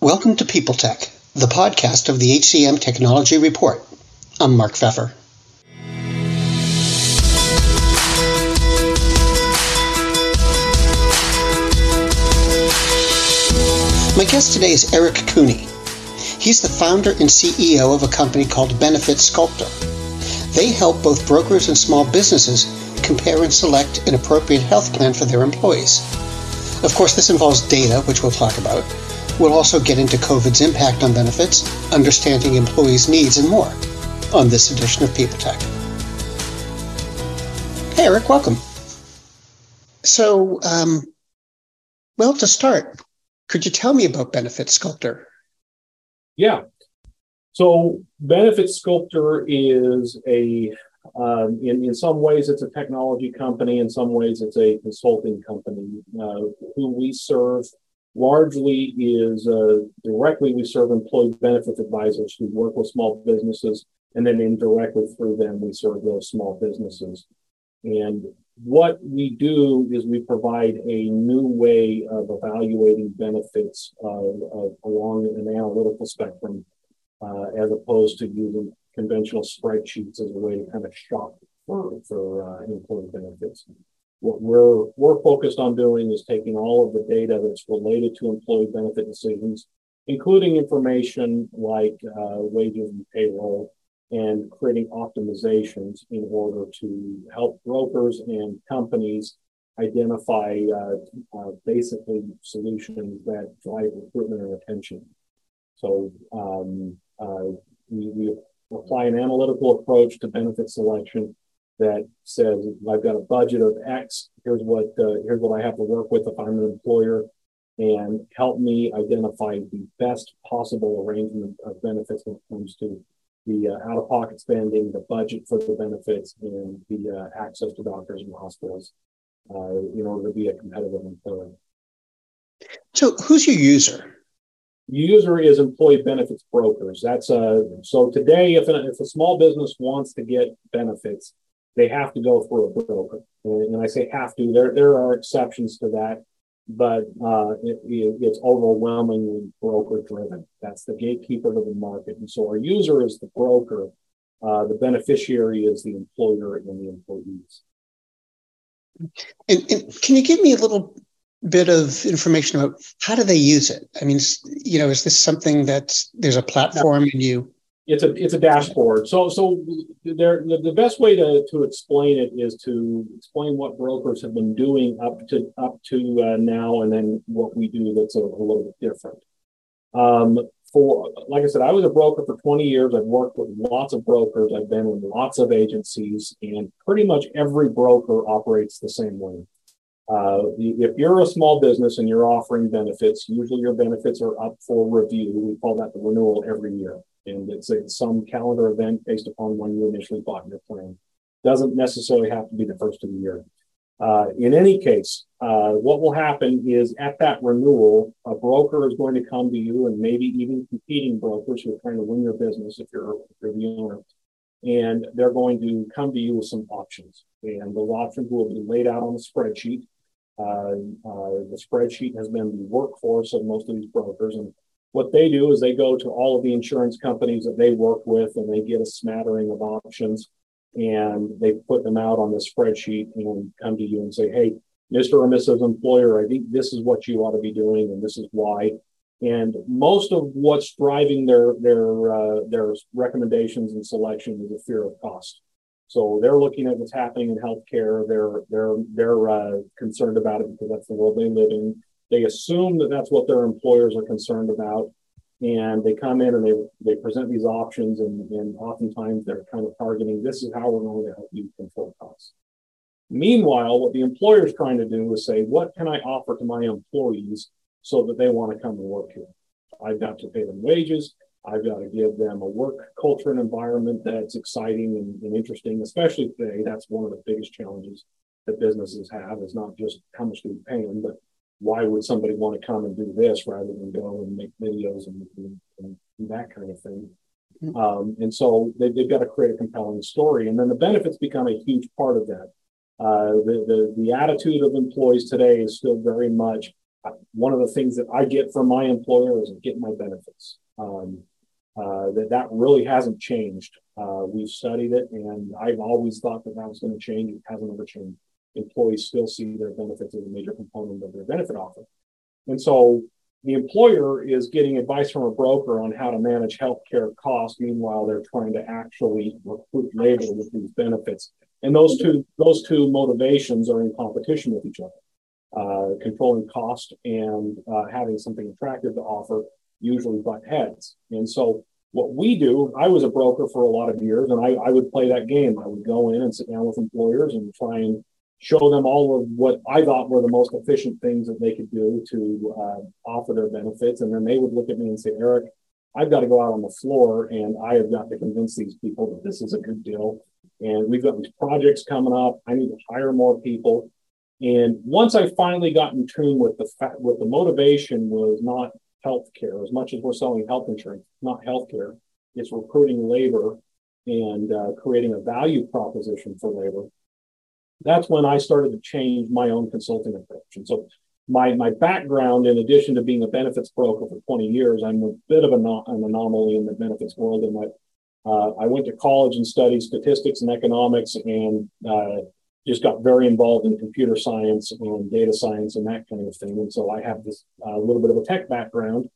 Welcome to People Tech, the podcast of the HCM Technology Report. I'm Mark Feffer. My guest today is Erick Kuhni. He's the founder and CEO of a company called Benefit Sculptor. They help both brokers and small businesses compare and select an appropriate health plan for their employees. Of course, this involves data, which we'll talk about. We'll also get into COVID's impact on benefits, understanding employees' needs, and more on this edition of People Tech. Hey, Erick, welcome. So, um, well, to start, could you tell me about Benefit Sculptor? Yeah. So, Benefit Sculptor is a um, in, in some ways, it's a technology company. In some ways, it's a consulting company. Uh, who we serve largely is uh, directly we serve employee benefits advisors who work with small businesses, and then indirectly through them we serve those small businesses. And what we do is we provide a new way of evaluating benefits uh, along an analytical spectrum uh, as opposed to using conventional spreadsheets as a way to kind of shop for, for uh, employee benefits. What we're, we're focused on doing is taking all of the data that's related to employee benefit decisions, including information like uh, wages and payroll, and creating optimizations in order to help brokers and companies identify uh, uh, basically solutions that drive recruitment and retention. So um, uh, we, we apply an analytical approach to benefit selection that says I've got a budget of X. Here's what uh, here's what I have to work with if I'm an employer, and help me identify the best possible arrangement of benefits when it comes to the uh, out-of-pocket spending, the budget for the benefits, and the uh, access to doctors and hospitals uh, in order to be a competitive employer. So, who's your user? user is employee benefits brokers. That's a so today, if a, if a small business wants to get benefits, they have to go through a broker. And, I say have to. There there are exceptions to that, but uh, it, it's overwhelmingly broker driven. That's the gatekeeper of the market. And so our user is the broker. Uh, the beneficiary is the employer and the employees. And, and, can you give me a little bit of information about how do they use it? I mean, you know, is this something that there's a platform and you? It's a it's a dashboard. So so there the, the best way to to explain it is to explain what brokers have been doing up to up to uh, now, and then what we do that's a, a little bit different. Um, for like I said, I was a broker for 20 years. I've worked with lots of brokers. I've been in lots of agencies, and pretty much every broker operates the same way. Uh, if you're a small business and you're offering benefits, usually your benefits are up for review. We call that the renewal every year. And it's, it's some calendar event based upon when you initially bought your plan. Doesn't necessarily have to be the first of the year. Uh, in any case, uh, what will happen is at that renewal, a broker is going to come to you and maybe even competing brokers who are trying to win your business if you're, if you're the owner. And they're going to come to you with some options. And those options will be laid out on a spreadsheet uh, uh, the spreadsheet has been the workforce of most of these brokers. And what they do is they go to all of the insurance companies that they work with and they get a smattering of options and they put them out on the spreadsheet and come to you and say, hey, Mr. or Mrs. Employer, I think this is what you ought to be doing and this is why. And most of what's driving their their uh, their recommendations and selection is a fear of cost. So they're looking at what's happening in healthcare. They're they're they're uh, concerned about it because that's the world they live in. They assume that that's what their employers are concerned about, and they come in and they they present these options, and, and oftentimes they're kind of targeting this is how we're going to help you control costs. Meanwhile, what the employer is trying to do is say, what can I offer to my employees so that they want to come and work here? I've got to pay them wages. I've got to give them a work culture and environment that's exciting and, and, interesting, especially today. That's one of the biggest challenges that businesses have is not just how much do we pay them, but why would somebody want to come and do this rather than go and make videos and, and, and that kind of thing? Mm-hmm. Um, and so they, have got to create a compelling story. And then the benefits become a huge part of that. Uh, the, the, the attitude of employees today is still very much one of the things that I get from my employer is get my benefits. Um, uh, that that really hasn't changed. Uh, we've studied it, and I've always thought that that was going to change. It hasn't ever changed. Employees still see their benefits as a major component of their benefit offer, and so the employer is getting advice from a broker on how to manage healthcare costs. Meanwhile, they're trying to actually recruit labor with these benefits, and those two those two motivations are in competition with each other. Uh, controlling cost and uh, having something attractive to offer usually butt heads. And so what we do, I was a broker for a lot of years and I, I would play that game. I would go in and sit down with employers and try and show them all of what I thought were the most efficient things that they could do to uh, offer their benefits. And then they would look at me and say, Erick, I've got to go out on the floor and I have got to convince these people that this is a good deal. And we've got these projects coming up. I need to hire more people. And once I finally got in tune with the fact, with the motivation was not healthcare. As much as we're selling health insurance, not healthcare, it's recruiting labor and uh, creating a value proposition for labor. That's when I started to change my own consulting approach. And so, my my background, in addition to being a benefits broker for 20 years, I'm a bit of an, an anomaly in the benefits world. And I uh, I went to college and studied statistics and economics, and uh, just got very involved in computer science and data science and that kind of thing. And so I have this uh, little bit of a tech background.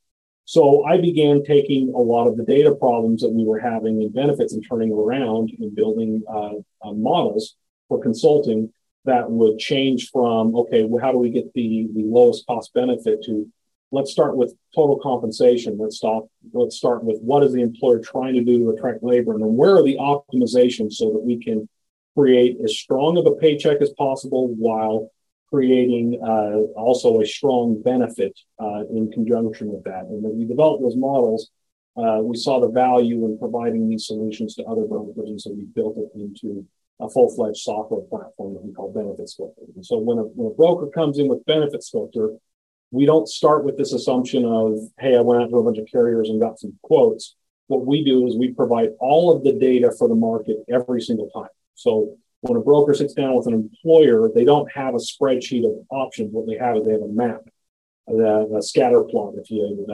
So I began taking a lot of the data problems that we were having in benefits and turning around and building uh, uh, models for consulting that would change from okay, well, how do we get the, the lowest cost benefit to let's start with total compensation. Let's stop. Let's start with what is the employer trying to do to attract labor, and then where are the optimizations so that we can create as strong of a paycheck as possible while creating uh, also a strong benefit uh, in conjunction with that. And when we developed those models, uh, we saw the value in providing these solutions to other brokers, and so we built it into a full-fledged software platform that we call Benefit Sculptor. And so when a, when a broker comes in with Benefit Sculptor, we don't start with this assumption of, hey, I went out to a bunch of carriers and got some quotes. What we do is we provide all of the data for the market every single time. So when a broker sits down with an employer, they don't have a spreadsheet of options. What they have is they have a map, a, a scatter plot, if you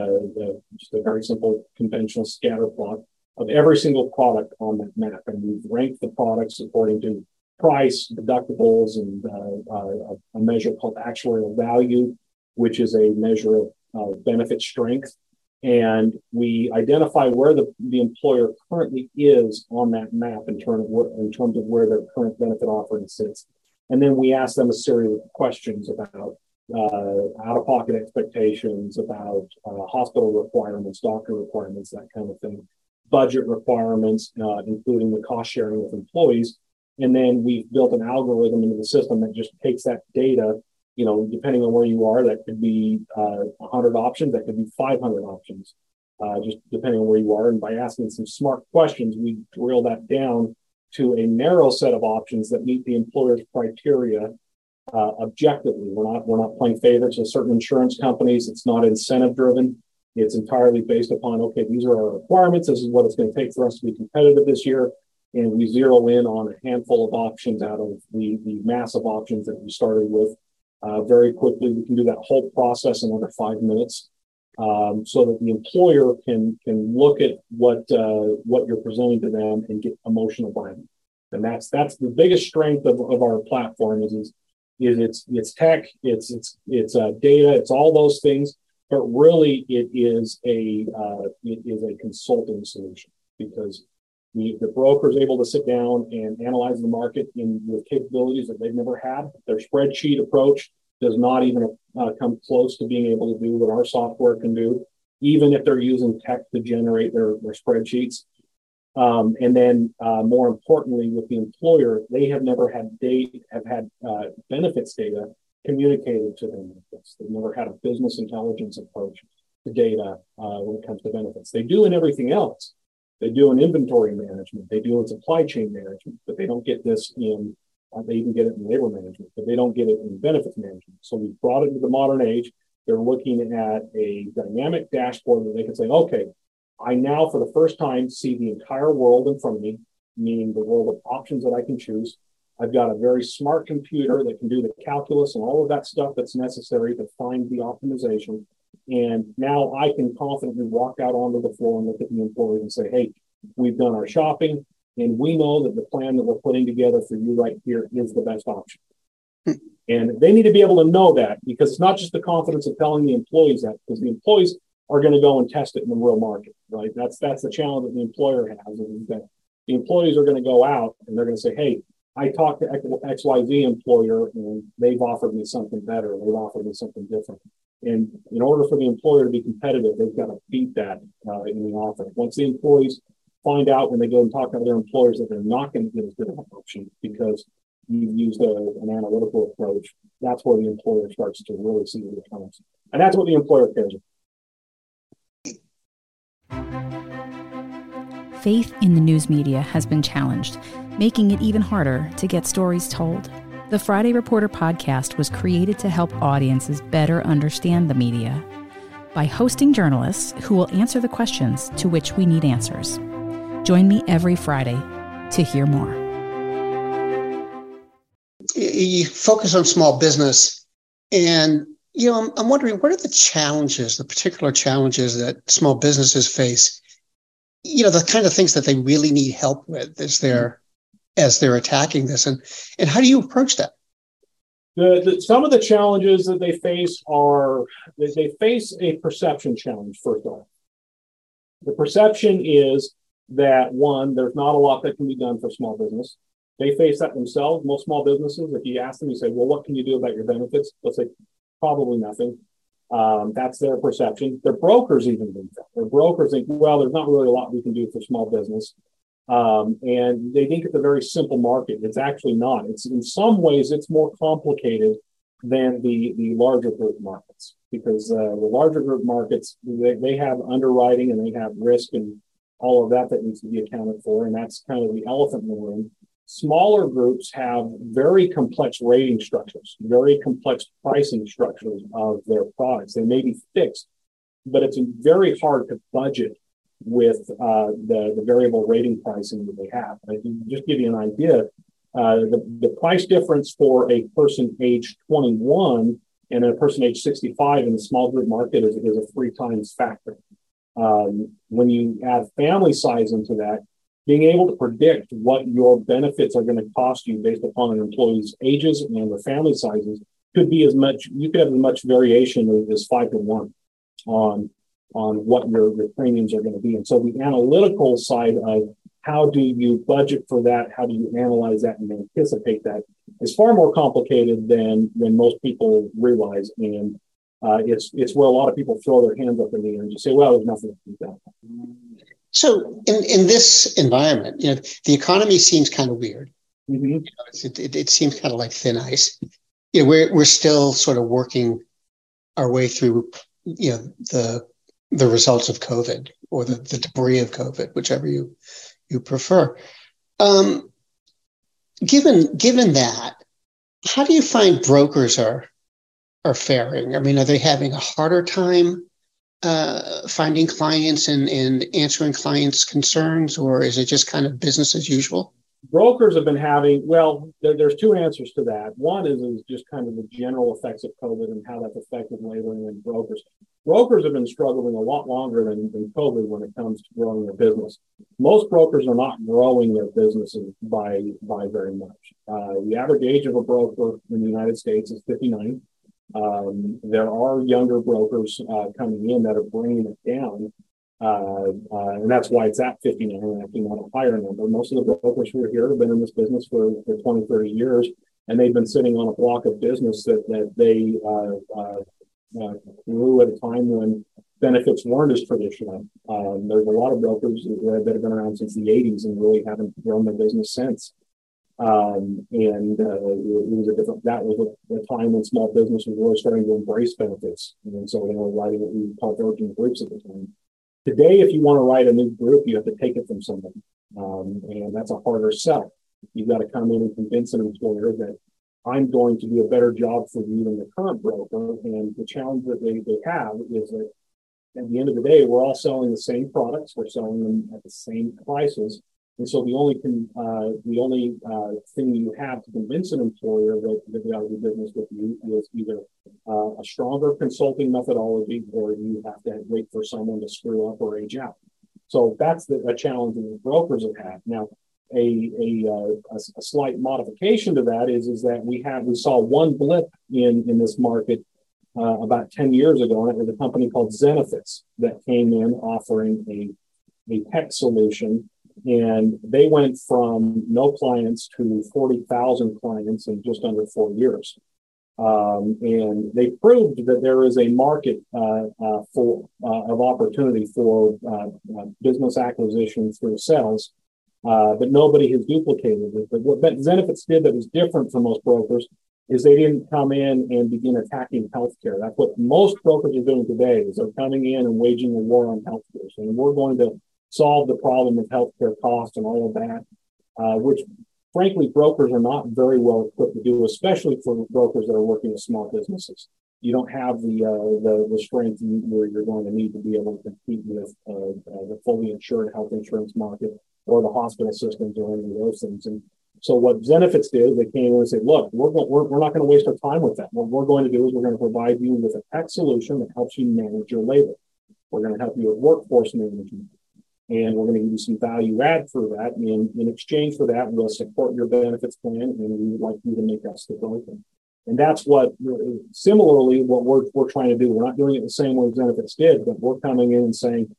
just a very simple conventional scatter plot of every single product on that map, and we've ranked the products according to price, deductibles, and uh, uh, a measure called actuarial value, which is a measure of uh, benefit strength. And we identify where the, the employer currently is on that map in, term in terms of where their current benefit offering sits. And then we ask them a series of questions about uh, out of pocket expectations, about uh, hospital requirements, doctor requirements, that kind of thing, budget requirements, uh, including the cost sharing with employees. And then we've built an algorithm into the system that just takes that data you know, depending on where you are, that could be uh, 100 options, that could be 500 options, uh, just depending on where you are. And by asking some smart questions, we drill that down to a narrow set of options that meet the employer's criteria uh, objectively. We're not we're not playing favorites with certain insurance companies. It's not incentive driven. It's entirely based upon okay, these are our requirements. This is what it's going to take for us to be competitive this year. And we zero in on a handful of options out of the, the massive options that we started with uh, very quickly. We can do that whole process in under five minutes, um, so that the employer can can look at what uh, what you're presenting to them and get emotional buy-in. And that's that's the biggest strength of, of our platform is, is is it's it's tech, it's it's it's uh, data, it's all those things, but really it is a uh, it is a consulting solution because the, the broker is able to sit down and analyze the market in with capabilities that they've never had. Their spreadsheet approach does not even uh, come close to being able to do what our software can do, even if they're using tech to generate their, their spreadsheets. Um, and then, uh, more importantly, with the employer, they have never had data, have had uh, benefits data communicated to them this. They've never had a business intelligence approach to data uh, when it comes to benefits. They do in everything else, they do in inventory management, they do in supply chain management, but they don't get this in. Uh, they even get it in labor management, but they don't get it in benefits management. So we've brought it to the modern age. They're looking at a dynamic dashboard that they can say, okay, I now for the first time see the entire world in front of me, meaning the world of options that I can choose. I've got a very smart computer that can do the calculus and all of that stuff that's necessary to find the optimization. And now I can confidently walk out onto the floor and look at the employees and say, hey, we've done our shopping and we know that the plan that we're putting together for you right here is the best option. Hmm. And they need to be able to know that because it's not just the confidence of telling the employees that, because the employees are going to go and test it in the real market, right? That's that's the challenge that the employer has, is that the employees are going to go out and they're going to say, "Hey, I talked to XYZ employer and they've offered me something better. They've offered me something different." And in order for the employer to be competitive, they've got to beat that uh, in the offer. Once the employees find out when they go and talk to other employers that they're not going to get as good an option because you've used a, an analytical approach, that's where the employer starts to really see the returns. And that's what the employer cares about. Faith in the news media has been challenged, making it even harder to get stories told. The Friday Reporter podcast was created to help audiences better understand the media by hosting journalists who will answer the questions to which we need answers. Join me every Friday to hear more. You focus on small business, and you know, I'm, I'm wondering what are the challenges, the particular challenges that small businesses face? You know, the kind of things that they really need help with as they're as they're attacking this, and and how do you approach that? The, the, some of the challenges that they face are they, they face a perception challenge first off. The perception is that one, there's not a lot that can be done for small business. They face that themselves. Most small businesses, if you ask them, you say, "Well, what can you do about your benefits?" They'll say, probably nothing. Um, that's their perception. Their brokers even think that. Their brokers think, well, there's not really a lot we can do for small business. Um, and they think it's a very simple market. It's actually not. It's in some ways it's more complicated than the the larger group markets because uh, the larger group markets they, they have underwriting and they have risk and all of that that needs to be accounted for, and that's kind of the elephant in the room. Smaller groups have very complex rating structures, very complex pricing structures of their products. They may be fixed, but it's very hard to budget with uh, the, the variable rating pricing that they have. I can just give you an idea. Uh, the, the price difference for a person age 21 and a person age 65 in the small group market is, is a three times factor. Um, when you add family size into that, being able to predict what your benefits are going to cost you based upon an employee's ages and the family sizes could be as much you could have as much variation as five to one on on what your, your premiums are going to be. And so the analytical side of how do you budget for that? How do you analyze that and anticipate that is far more complicated than than most people realize. And uh, it's it's where a lot of people throw their hands up in the air and just say well there's nothing to do that so in, in this environment, you know, the economy seems kind of weird. Mm-hmm. You know, it, it, it, seems kind of like thin ice. You know, we're we're still sort of working our way through, you know, the the results of COVID or the, the debris of COVID, whichever you you prefer. Um, given given that, how do you find brokers are are faring? I mean, are they having a harder time uh, finding clients and, and answering clients' concerns, or is it just kind of business as usual? Brokers have been having, well, there, there's two answers to that. One is, is just kind of the general effects of COVID and how that's affected labeling and brokers. Brokers have been struggling a lot longer than, than COVID when it comes to growing their business. Most brokers are not growing their businesses by, by very much. Uh, the average age of a broker in the United States is 59. Um, there are younger brokers uh, coming in that are bringing it down. Uh, uh, and that's why it's at 59 and acting on a higher number. Most of the brokers who are here have been in this business for, for 20, 30 years, and they've been sitting on a block of business that, that they uh, uh, uh, grew at a time when benefits weren't as traditional. Um, there's a lot of brokers that have been around since the 80s and really haven't grown their business since. Um, and uh, it was a different, that was a, a, time when small business was really starting to embrace benefits. And so they were writing what we call working groups at the time. Today, if you want to write a new group, you have to take it from somebody. Um, and that's a harder sell. You've got to come in and convince an employer that I'm going to do a better job for you than the current broker. And the challenge that they, they have is that at the end of the day, we're all selling the same products. We're selling them at the same prices And so the only con, uh, the only uh, thing you have to convince an employer that, that they ought to do business with you is either uh, a stronger consulting methodology or you have to wait for someone to screw up or age out. So that's the, a challenge that brokers have had. Now, a, a, uh, a, a, slight modification to that is, is that we have we saw one blip in, in this market uh, about 10 years ago, and it was a company called Zenefits that came in offering a, a tech solution. And they went from no clients to 40,000 clients in just under four years. Um, and they proved that there is a market uh, uh, for uh, of opportunity for uh, uh, business acquisition through sales, uh, but nobody has duplicated it. But what Zenefits did that was different from most brokers is they didn't come in and begin attacking healthcare. That's what most brokers are doing today. Is they're coming in and waging a war on healthcare. So we're going to solve the problem of healthcare costs and all of that, which frankly, brokers are not very well equipped to do, especially for brokers that are working with small businesses. You don't have the uh, the, the strength where you're going to need to be able to compete with uh, uh, the fully insured health insurance market or the hospital systems or any of those things. And so what Zenefits did, they came in and said, look, we're, going, we're, we're not going to waste our time with that. What we're going to do is we're going to provide you with a tech solution that helps you manage your labor. We're going to help you with workforce management and we're going to give you some value add for that. And in exchange for that, we'll support your Zenefits plan, and we would like you to make us the broker. And that's what, similarly, what we're, we're trying to do. We're not doing it the same way benefits did, but we're coming in and saying,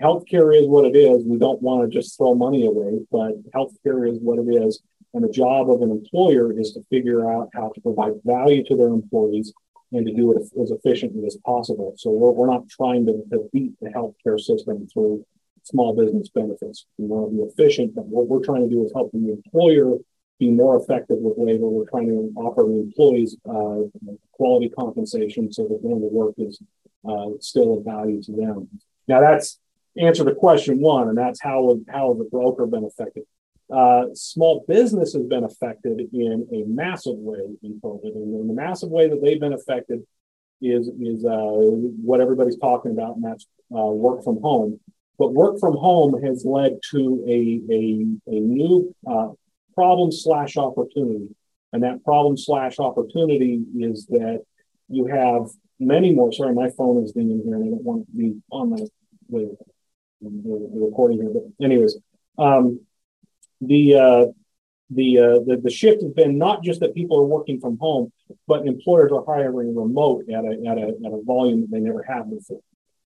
healthcare is what it is. We don't want to just throw money away, but healthcare is what it is. And the job of an employer is to figure out how to provide value to their employees and to do it as efficiently as possible. So we're, we're not trying to, to beat the healthcare system through small business benefits. We want to be efficient, but what we're trying to do is help the employer be more effective with labor. We're trying to offer the employees uh, quality compensation so that when the work is uh, still of value to them. Now that's answer to question one, and that's how how the broker been affected. Uh, small business has been affected in a massive way in COVID, and the massive way that they've been affected is is uh, what everybody's talking about, and that's uh, work from home. But work from home has led to a, a, a new uh, problem slash opportunity. And that problem slash opportunity is that you have many more. Sorry, my phone is dinging here and I don't want to be on the, the, the recording here. But, anyways, um, the, uh, the, uh, the the shift has been not just that people are working from home, but employers are hiring remote at a at a at a volume that they never have before.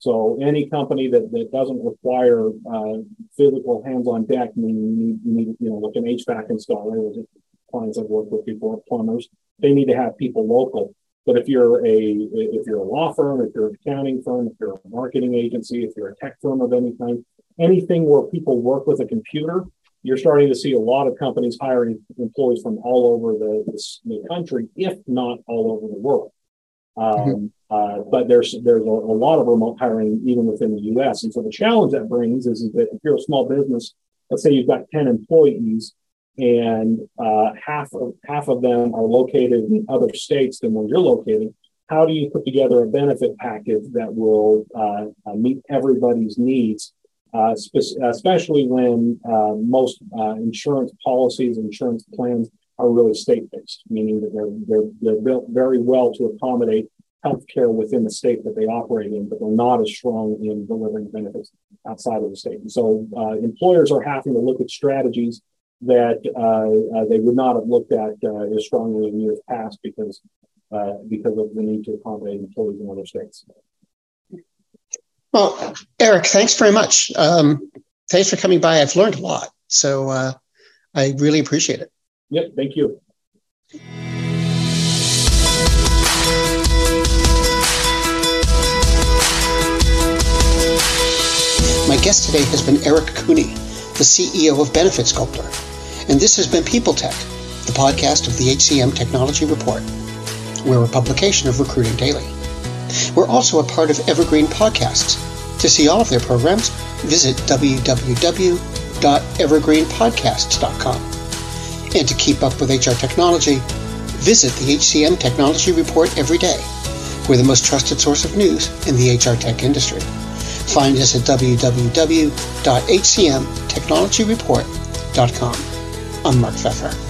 So any company that, that doesn't require uh, physical hands-on deck, meaning you need, you need, you know, like an HVAC installer, clients I've worked with before, plumbers, they need to have people local. But if you're a if you're a law firm, if you're an accounting firm, if you're a marketing agency, if you're a tech firm of any kind, anything where people work with a computer, you're starting to see a lot of companies hiring employees from all over the, the, country, if not all over the world. Mm-hmm. Uh, but there's there's a, a, lot of remote hiring even within the U.S. And so the challenge that brings is, is that if you're a small business, let's say you've got 10 employees, and uh, half of half of them are located in other states than where you're located. How do you put together a benefit package that will uh, uh meet everybody's needs, uh, spe- especially when most insurance policies, and insurance plans are really state-based, meaning that they're, they're, they're built very well to accommodate healthcare within the state that they operate in, but they're not as strong in delivering benefits outside of the state. And so uh, employers are having to look at strategies that uh, uh, they would not have looked at uh, as strongly in years past because uh, because of the need to accommodate employees in other states. Well, Erick, thanks very much. Um, thanks for coming by. I've learned a lot, so uh, I really appreciate it. Yep, thank you. My guest today has been Erick Kuhni, the CEO of Benefit Sculptor. And this has been People Tech, the podcast of the HCM Technology Report. We're a publication of Recruiting Daily. We're also a part of Evergreen Podcasts. To see all of their programs, visit www.evergreenpodcasts.com. And to keep up with HR technology, visit the HCM Technology Report every day. We're the most trusted source of news in the HR tech industry. Find us at www.hcmtechnologyreport.com I'm Mark Feffer.